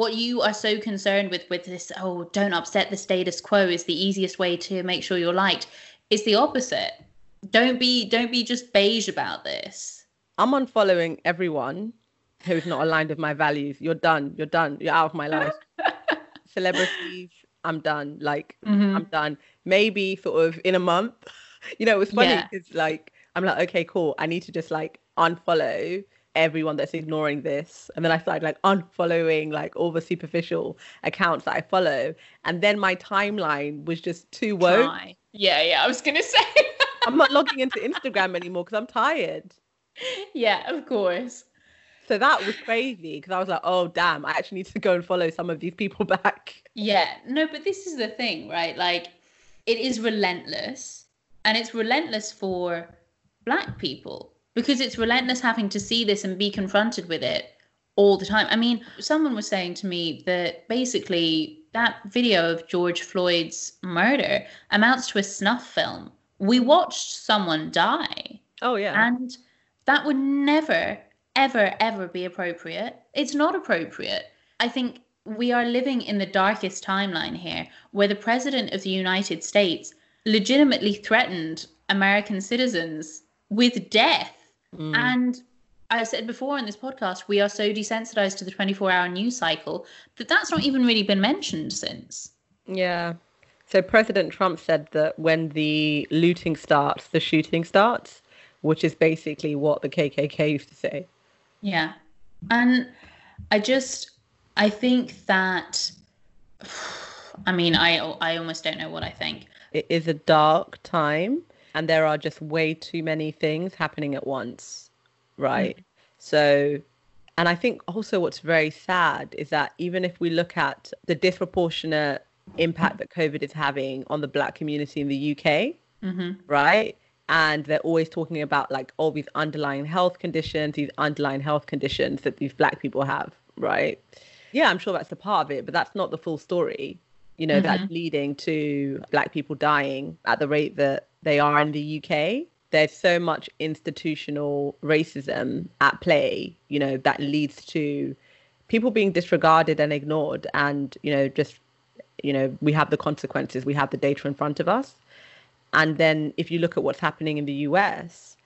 what you are so concerned with with this oh don't upset the status quo is the easiest way to make sure you're liked it's the opposite don't be don't be just beige about this I'm unfollowing everyone who's not aligned with my values. You're done. You're done. You're out of my life. Celebrities, I'm done. Like, Mm-hmm. I'm done. Maybe sort of in a month. You know, it was funny Yeah. because like I'm like, okay, cool. I need to just like unfollow everyone that's ignoring this. And then I started like unfollowing like all the superficial accounts that I follow. And then my timeline was just too woke. Try. yeah yeah i was gonna say I'm not logging into Instagram anymore because I'm tired. yeah of course So that was crazy because I was like, oh damn, I actually need to go and follow some of these people back. Yeah, no, but this is the thing, right? Like, it is relentless, and it's relentless for Black people because it's relentless having to see this and be confronted with it all the time. I mean, someone was saying to me that basically that video of George Floyd's murder amounts to a snuff film. We watched someone die. Oh yeah. And that would never, ever, ever be appropriate. It's not appropriate. I think we are living in the darkest timeline here where the President of the United States legitimately threatened American citizens with death. Mm. And I've said before in this podcast, we are so desensitized to the 24 hour news cycle that that's not even really been mentioned since. yeah. So President Trump said that when the looting starts, the shooting starts, which is basically what the KKK used to say. Yeah. And I just I think that I mean I I almost don't know what I think. It is a dark time. And there are just way too many things happening at once, right? Mm. So, and I think also what's very sad is that even if we look at the disproportionate impact that COVID is having on the black community in the UK, mm-hmm. right? And they're always talking about like all these underlying health conditions, these underlying health conditions that these black people have, right? Yeah, I'm sure that's a part of it, but that's not the full story. You know, mm-hmm. that's leading to black people dying at the rate that they are in the UK. There's so much institutional racism at play, you know, that leads to people being disregarded and ignored and, you know, just you know we have the consequences we have the data in front of us. And then if you look at what's happening in the US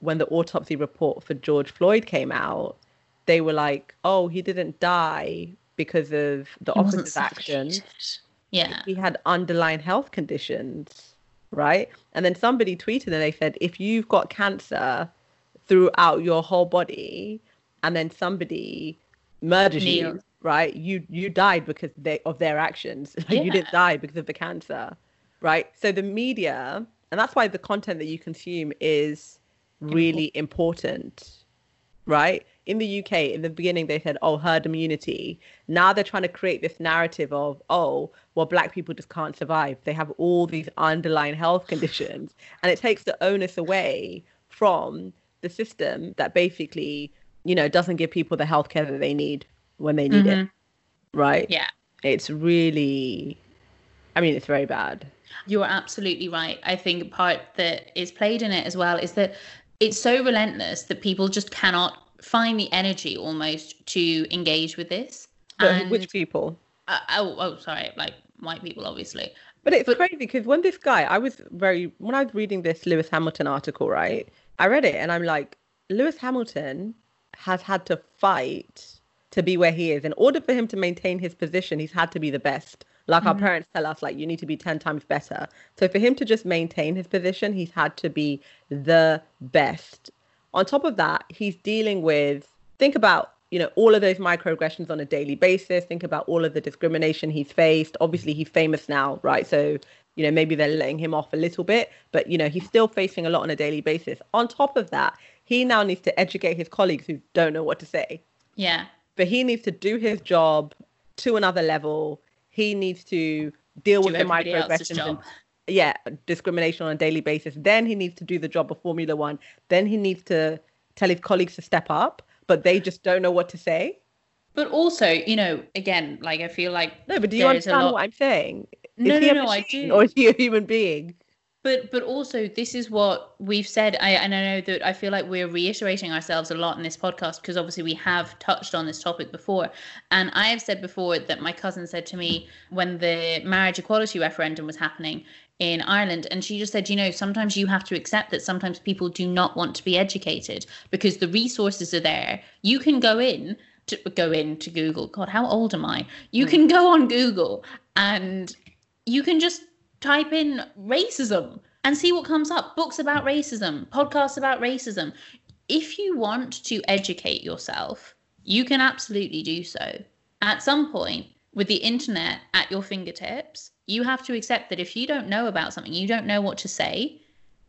when the autopsy report for George Floyd came out they were like oh he didn't die because of the officer's action. yeah. He had underlying health conditions right and then somebody tweeted and they said if you've got cancer throughout your whole body and then somebody murders you right? You you died because they, of their actions. yeah. You didn't die because of the cancer, right? So the media, and that's why the content that you consume is really important, right? In the UK, in the beginning, they said, "Oh, herd immunity." Now they're trying to create this narrative of, "Oh, well, black people just can't survive. They have all these underlying health conditions," and it takes the onus away from the system that basically, you know, doesn't give people the healthcare that they need when they need mm-hmm. it. Right? Yeah. It's really, I mean, it's very bad. You're absolutely right. I think part that is played in it as well is that it's so relentless that people just cannot find the energy almost to engage with this. But and, which people? Uh, oh, oh, sorry, like white people, obviously. But it's but, crazy because when this guy, I was very, when I was reading this Lewis Hamilton article, right? I read it and I'm like, Lewis Hamilton has had to fight to be where he is. In order for him to maintain his position, he's had to be the best. Like mm-hmm. our parents tell us, like you need to be 10 times better. So for him to just maintain his position, he's had to be the best. On top of that, he's dealing with, think about, you know, all of those microaggressions on a daily basis. Think about all of the discrimination he's faced. Obviously, he's famous now, right? So, you know, maybe they're letting him off a little bit, but, you know, he's still facing a lot on a daily basis. On top of that, he now needs to educate his colleagues who don't know what to say. Yeah but he needs to do his job to another level. He needs to deal do with the microaggressions and yeah, discrimination on a daily basis. Then he needs to do the job of Formula One. Then he needs to tell his colleagues to step up, but they just don't know what to say. But also, you know, again, like I feel like no. But do you understand what I'm saying? Is no, no, no, I do. Or is he a human being? but but also this is what we've said I, and i know that i feel like we're reiterating ourselves a lot in this podcast because obviously we have touched on this topic before and i have said before that my cousin said to me when the marriage equality referendum was happening in ireland and she just said you know sometimes you have to accept that sometimes people do not want to be educated because the resources are there you can go in to go into google god how old am i you hmm. can go on google and you can just type in racism and see what comes up books about racism, podcasts about racism. If you want to educate yourself, you can absolutely do so. At some point, with the internet at your fingertips, you have to accept that if you don't know about something, you don't know what to say,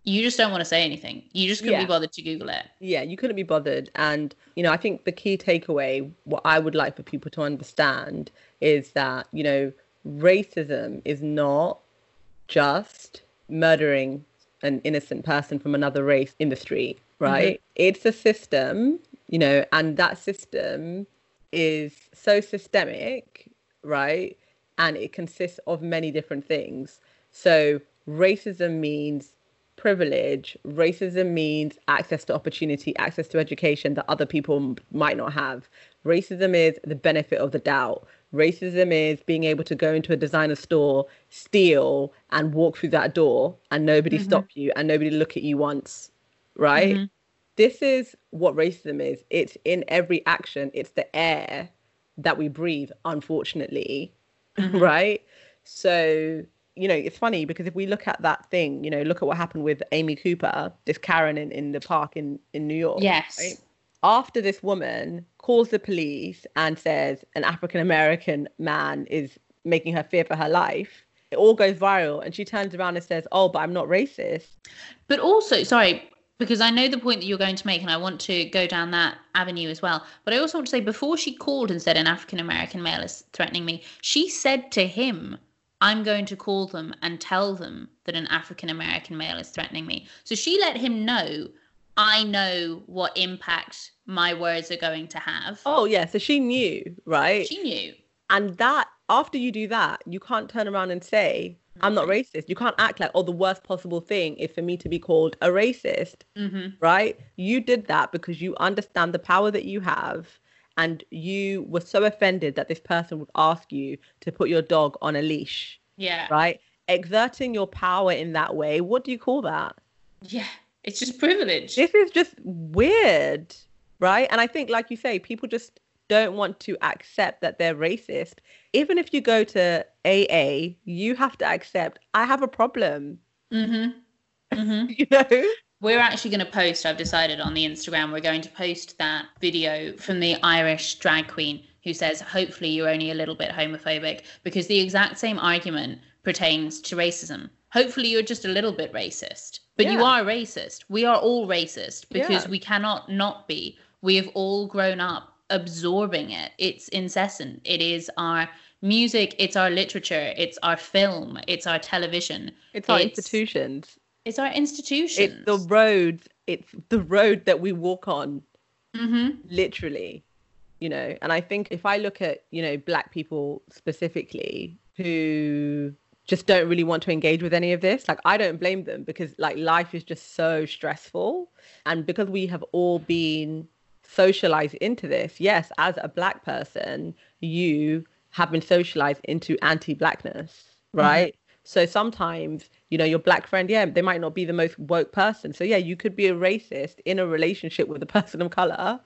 you just don't want to say anything. You just couldn't yeah. be bothered to Google it. Yeah, you couldn't be bothered. And, you know, I think the key takeaway, what I would like for people to understand is that, you know, racism is not just murdering an innocent person from another race in the street, right? Mm-hmm. It's a system, you know, and that system is so systemic, right? And it consists of many different things. So racism means privilege. Racism means access to opportunity, access to education that other people might not have. Racism is the benefit of the doubt. Racism is being able to go into a designer store, steal, and walk through that door and nobody mm-hmm. stop you and nobody look at you once, right? Mm-hmm. This is what racism is. It's in every action. It's the air that we breathe, unfortunately, mm-hmm. right? So, you know, it's funny because if we look at that thing, you know, look at what happened with Amy Cooper, this Karen in, in the park in, in New York. Yes. Right? after this woman calls the police and says an African American man is making her fear for her life, it all goes viral and she turns around and says, "Oh, but I'm not racist." But also, sorry, because I know the point that you're going to make, and I want to go down that avenue as well. But I also want to say, before she called and said an African American male is threatening me, she said to him, I'm going to call them and tell them that an African American male is threatening me. So she let him know, I know what impact my words are going to have. Oh, yeah. So she knew, right? She knew. And that, after you do that, you can't turn around and say, I'm not racist. You can't act like, oh, the worst possible thing is for me to be called a racist, hmm right? You did that because you understand the power that you have and you were so offended that this person would ask you to put your dog on a leash, Yeah. right? Exerting your power in that way, what do you call that? Yeah. It's just privilege. This is just weird, right? And I think, like you say, people just don't want to accept that they're racist. Even if you go to AA, you have to accept I have a problem. hmm hmm You know? We're actually going to post, I've decided on the Instagram, we're going to post that video from the Irish drag queen who says, hopefully you're only a little bit homophobic, because the exact same argument pertains to racism. Hopefully you're just a little bit racist, but you are racist. We are all racist because Yeah. we cannot not be. We have all grown up absorbing it. It's incessant. It is our music, it's our literature, it's our film, it's our television, It's our It's- institutions. it's our institutions. It's the road. It's the road that we walk on, hmm literally. You know, and I think if I look at, you know, black people specifically who just don't really want to engage with any of this, like I don't blame them because like life is just so stressful. And because we have all been socialized into this, yes, as a black person, you have been socialized into anti-blackness, right? So sometimes, you know, your black friend, yeah, they might not be the most woke person. So yeah, you could be a racist in a relationship with a person of color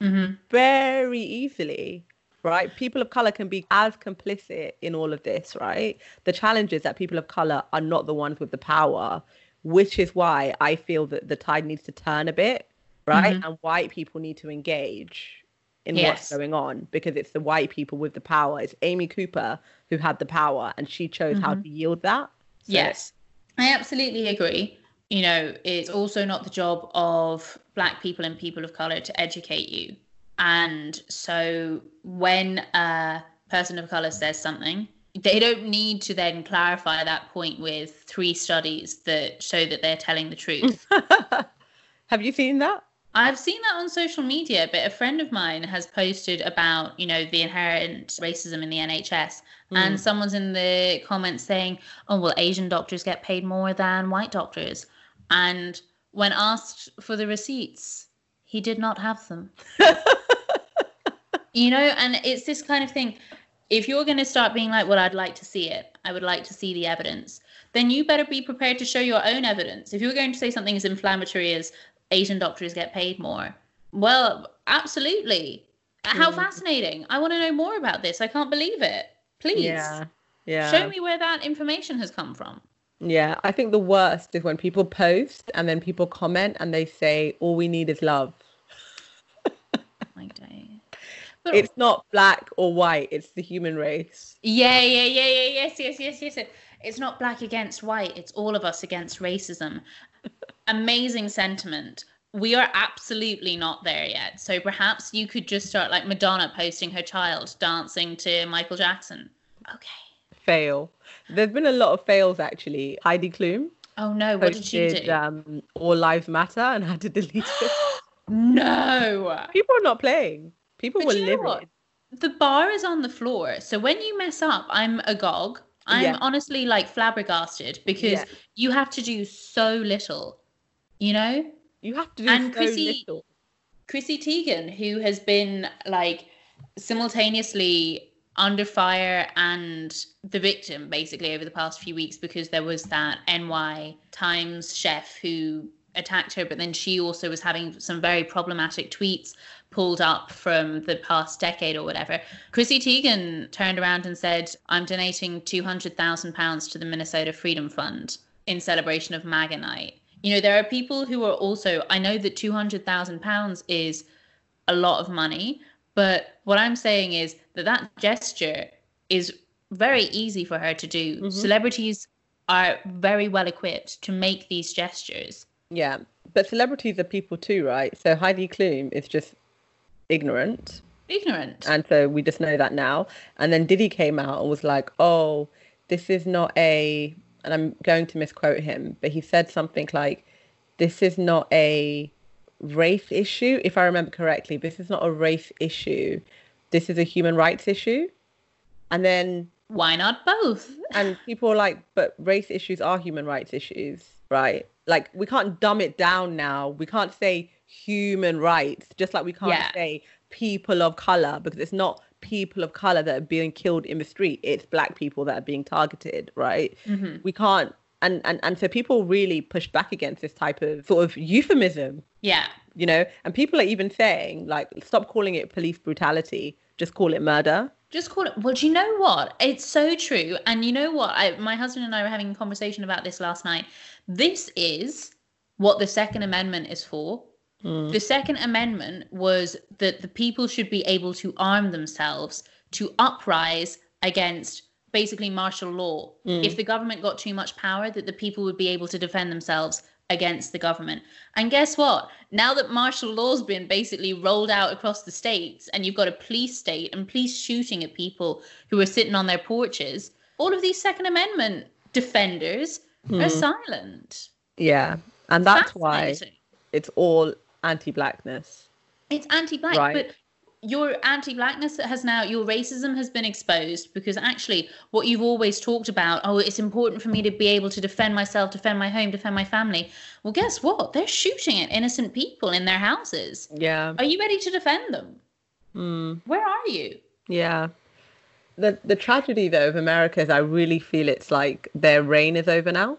hmm very easily, right? People of color can be as complicit in all of this, right? The challenge is that people of color are not the ones with the power, which is why I feel that the tide needs to turn a bit, right? Mm-hmm. And white people need to engage in Yes. what's going on because it's the white people with the power. It's Amy Cooper who had the power and she chose how mm-hmm. to yield that. So- Yes, I absolutely agree. You know, it's also not the job of Black people and people of color to educate you. And so when a person of color says something, they don't need to then clarify that point with three studies that show that they're telling the truth. Have you seen that? I've seen that on social media, but a friend of mine has posted about, you know, the inherent racism in the NHS. And hmm. someone's in the comments saying, oh, well, Asian doctors get paid more than white doctors. And when asked for the receipts, he did not have them. you know, and it's this kind of thing. If you're going to start being like, well, I'd like to see it, I would like to see the evidence, then you better be prepared to show your own evidence. If you're going to say something as inflammatory as Asian doctors get paid more, well, absolutely. How Mm. fascinating. I want to know more about this. I can't believe it. Please Yeah. Yeah. show me where that information has come from. Yeah, I think the worst is when people post and then people comment and they say, all we need is love. My day. But It's not black or white, it's the human race. Yeah, yeah, yeah, yeah, yes, yes, yes. yes. It's not black against white, it's all of us against racism. Amazing sentiment. We are absolutely not there yet. So perhaps you could just start like Madonna posting her child dancing to Michael Jackson. Okay. Fail. There's been a lot of fails actually. Heidi Klum Oh no, what did she do? um, All Lives Matter and had to delete it. no. People are not playing. People But were you know what? The bar is on the floor. So when you mess up, I'm agog. I'm Yeah. honestly like flabbergasted because Yeah. you have to do so little. You know? You have to do And so Chrissy- little. Chrissy Teigen, who has been like simultaneously under fire and the victim basically over the past few weeks because there was that NY Times chef who attacked her, but then she also was having some very problematic tweets pulled up from the past decade or whatever. Chrissy Teigen turned around and said, I'm donating £200,000 to the Minnesota Freedom Fund in celebration of MAGA night. You know, there are people who are also, I know that £200,000 is a lot of money, but what I'm saying is that that gesture is very easy for her to do. Mhm. Celebrities are very well equipped to make these gestures. Yeah, but celebrities are people too, right? So Heidi Klum is just ignorant, Ignorant. and so we just know that now. And then Diddy came out and was like, "Oh, this is not a," and I'm going to misquote him, but he said something like, "This is not a race issue, if I remember correctly. This is not a race issue. This is a human rights issue." And then Why not both? and people are like, but race issues are human rights issues, right? Like we can't dumb it down now. We can't say human rights, just like we can't Yeah. say people of color because it's not people of color that are being killed in the street. It's black people that are being targeted, right? Mhm. We can't. And, and and so people really pushed back against this type of sort of euphemism, Yeah. you know. And people are even saying like, stop calling it police brutality, just call it murder. Just call it. Well, do you know what? It's so true. And you know what? I, my husband and I were having a conversation about this last night. This is what the Second Amendment is for. Mm. The Second Amendment was that the people should be able to arm themselves to uprise against basically martial law. Mm. If the government got too much power, that the people would be able to defend themselves against the government. And guess what? Now that martial law's been basically rolled out across the states and you've got a police state and police shooting at people who are sitting on their porches, all of these Second Amendment defenders are Mm. silent. Yeah, and that's why it's all anti-blackness. It's anti-black, Right. but your anti-blackness has now your racism has been exposed because actually what you've always talked about oh it's important for me to be able to defend myself defend my home defend my family well guess what they're shooting at innocent people in their houses Yeah. are you ready to defend them Mm, where are you yeah. The the tragedy though of America is I really feel it's like their reign is over now.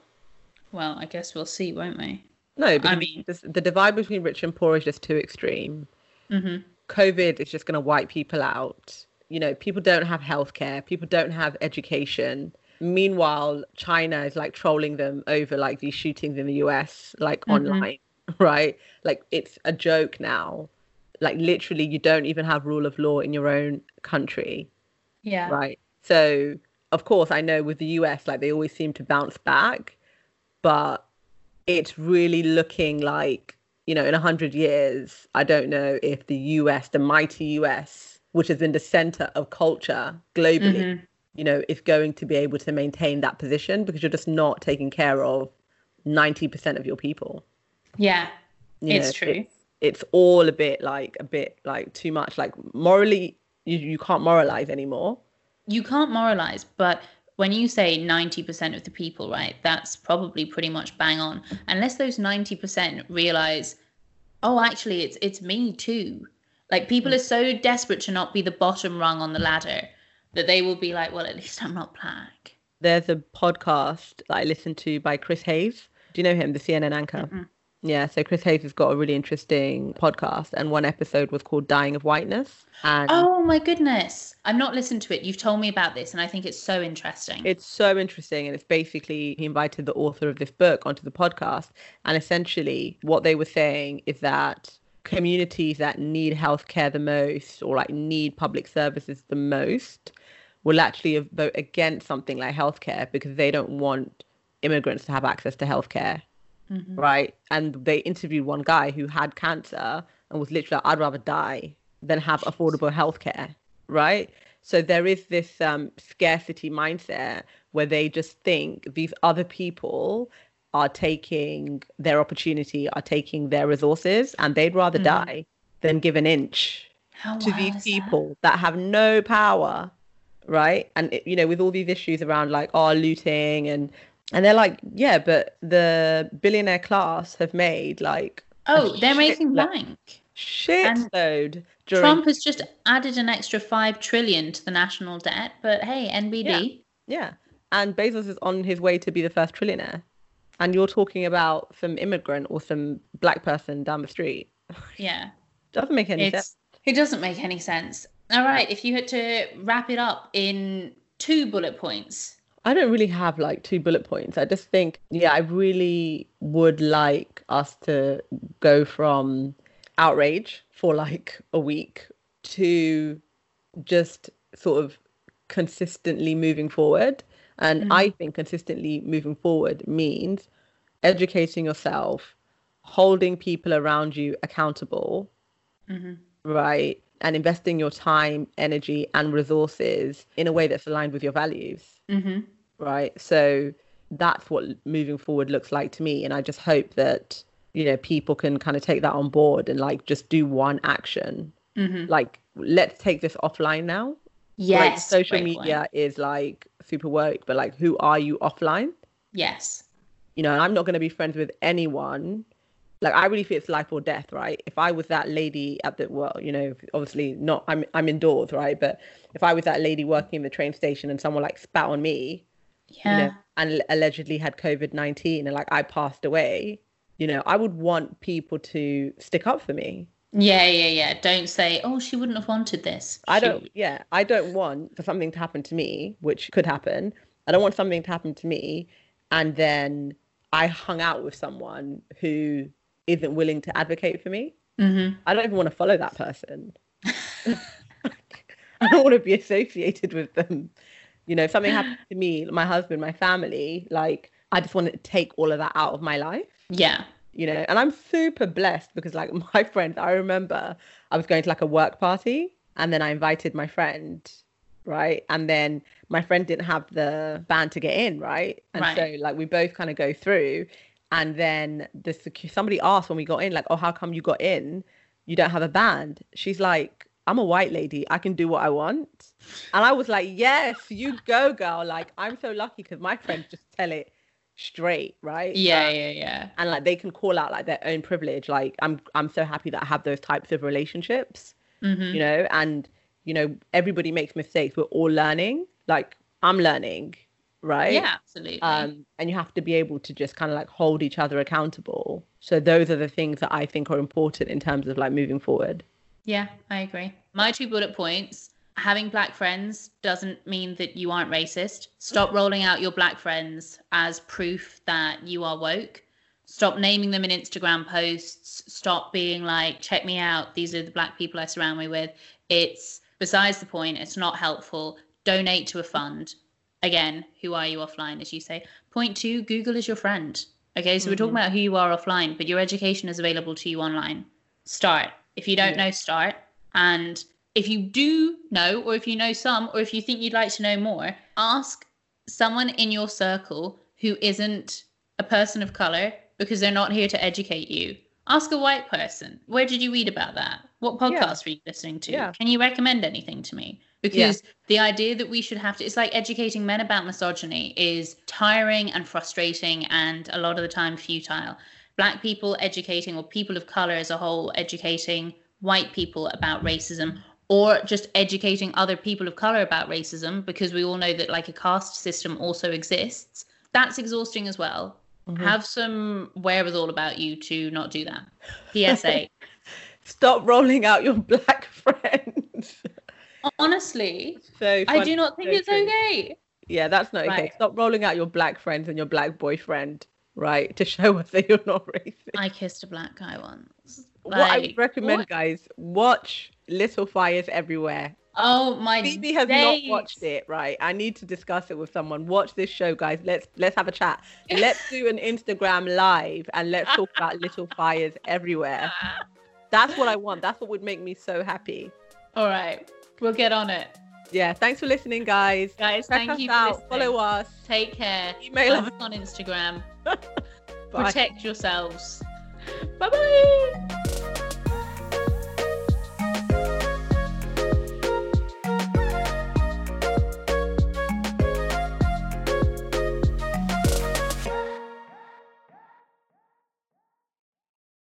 well i guess we'll see won't we No, I mean- this, the divide between rich and poor is just too extreme. hmm COVID is just going to wipe people out. You know, people don't have healthcare, people don't have education. Meanwhile, China is like trolling them over like these shootings in the US, like Mhm. online, right? Like it's a joke now. Like literally, you don't even have rule of law in your own country, yeah right? So, of course, I know with the US, like they always seem to bounce back, but it's really looking like you know in a hundred years i don't know if the us the mighty us which has been the center of culture globally Mhm. you know is going to be able to maintain that position because you're just not taking care of 90% of your people yeah you It's know, true. it's, it's all a bit like a bit like too much like morally you, you can't moralize anymore you can't moralize, but when you say 90% of the people, right, that's probably pretty much bang on. Unless those 90% realize, oh, actually, it's it's me too. Like people hmm. are so desperate to not be the bottom rung on the ladder that they will be like, well, at least I'm not black. there's a podcast that i listened to by chris hayes do you know him the cnn anchor Mm-mm. Yeah, so Chris Hayes has got a really interesting podcast, and one episode was called "Dying of Whiteness," and Oh my goodness. I've not listened to it. You've told me about this, and I think it's so interesting. it's so interesting. And it's basically he invited the author of this book onto the podcast, and essentially what they were saying is that communities that need healthcare the most, or like need public services the most, will actually vote against something like healthcare because they don't want immigrants to have access to healthcare. Mhm. right? And they interviewed one guy who had cancer and was literally like, I'd rather die than have affordable healthcare, right? So there is this um, scarcity mindset where they just think these other people are taking their opportunity, are taking their resources, and they'd rather Mhm. die than give an inch How to these is that? people that? have no power right and it, you know with all these issues around like oh looting and and they're like yeah but the billionaire class have made like Oh, they're making shitload- blank. shitload during Trump has just added an extra five trillion to the national debt, but hey, NBD. yeah and bezos is on his way to be the first trillionaire and you're talking about some immigrant or some black person down the street Yeah, doesn't make any sense it doesn't make any sense. All right, if you had to wrap it up in two bullet points, I don't really have like two bullet points. I just think, yeah, I really would like us to go from outrage for like a week to just sort of consistently moving forward. And Mhm. I think consistently moving forward means educating yourself, holding people around you accountable, hmm right? And investing your time, energy, and resources in a way that's aligned with your values, hmm right? So that's what moving forward looks like to me. And I just hope that, you know, people can kind of take that on board and like just do one action. hmm Like, let's take this offline now. Yes. like social media is like super woke, but like, who are you offline? Yes. You know, I'm not going to be friends with anyone. Like, I really feel it's life or death, right? If I was that lady at the well, you know, obviously not. I'm I'm indoors, right? But if I was that lady working in the train station and someone like spat on me, Yeah. you know, and allegedly had COVID nineteen, and like I passed away, you know, I would want people to stick up for me. Yeah, yeah, yeah. Don't say, "Oh, she wouldn't have wanted this." I don't, yeah, I don't want for something to happen to me, which could happen. I don't want something to happen to me, and then I hung out with someone who isn't willing to advocate for me. Mhm. I don't even want to follow that person. I don't want to be associated with them. You know, if something happened to me, my husband, my family, like I just want to take all of that out of my life Yeah. you know and i'm super blessed because like my friends i remember i was going to like a work party and then i invited my friend right and then my friend didn't have the band to get in right and Right. so like we both kind of go through and then the secu- somebody asked when we got in like oh how come you got in? You don't have a band. She's like i'm a white lady. I can do what i want. And i was like yes you go girl. Like i'm so lucky because my friends just tell it straight right? Yeah, Um, yeah, yeah. and like they can call out like their own privilege. Like i'm i'm so happy that i have those types of relationships Mhm. you know? And you know everybody makes mistakes. We're all learning. Like i'm learning right Yeah, absolutely. um and you have to be able to just kind of like hold each other accountable so those are the things that i think are important in terms of like moving forward Yeah, I agree. My two bullet points having black friends doesn't mean that you aren't racist. Stop rolling out your black friends as proof that you are woke. Stop naming them in Instagram posts. Stop being like, check me out. These are the black people I surround me with. It's besides the point. It's not helpful. Donate to a fund. Again, who are you offline, as you say? Point two, Google is your friend. Okay, so we're talking hmm. about who you are offline, but your education is available to you online. Start. If you don't Yeah. know, start. And if you do know, or if you know some, or if you think you'd like to know more, ask someone in your circle who isn't a person of color because they're not here to educate you. Ask a white person. Where did you read about that? What podcast were you listening to? Yeah. Can you recommend anything to me? Because the idea that we should have to, it's like educating men about misogyny is tiring and frustrating and a lot of the time futile. Black people educating, or people of color as a whole, educating white people about racism or just educating other people of color about racism because we all know that like a caste system also exists that's exhausting as well Mhm. have some wherewithal about you to not do that psa stop rolling out your black friends honestly so i do not think so it's true. okay Yeah, that's not okay. Stop rolling out your black friends and your black boyfriend, right? To show us that you're not racist. i kissed a black guy once what I would recommend, what? guys, watch Little Fires Everywhere. oh my Phoebe has days. not watched it, right? I need to discuss it with someone. Watch this show, guys. Let's let's have a chat. Let's do an Instagram live and let's talk about Little Fires Everywhere. That's what I want. That's what would make me so happy. all right we'll get on it Yeah, thanks for listening, guys. guys Check thank you for out. Follow us. take care Email us on instagram protect yourselves bye bye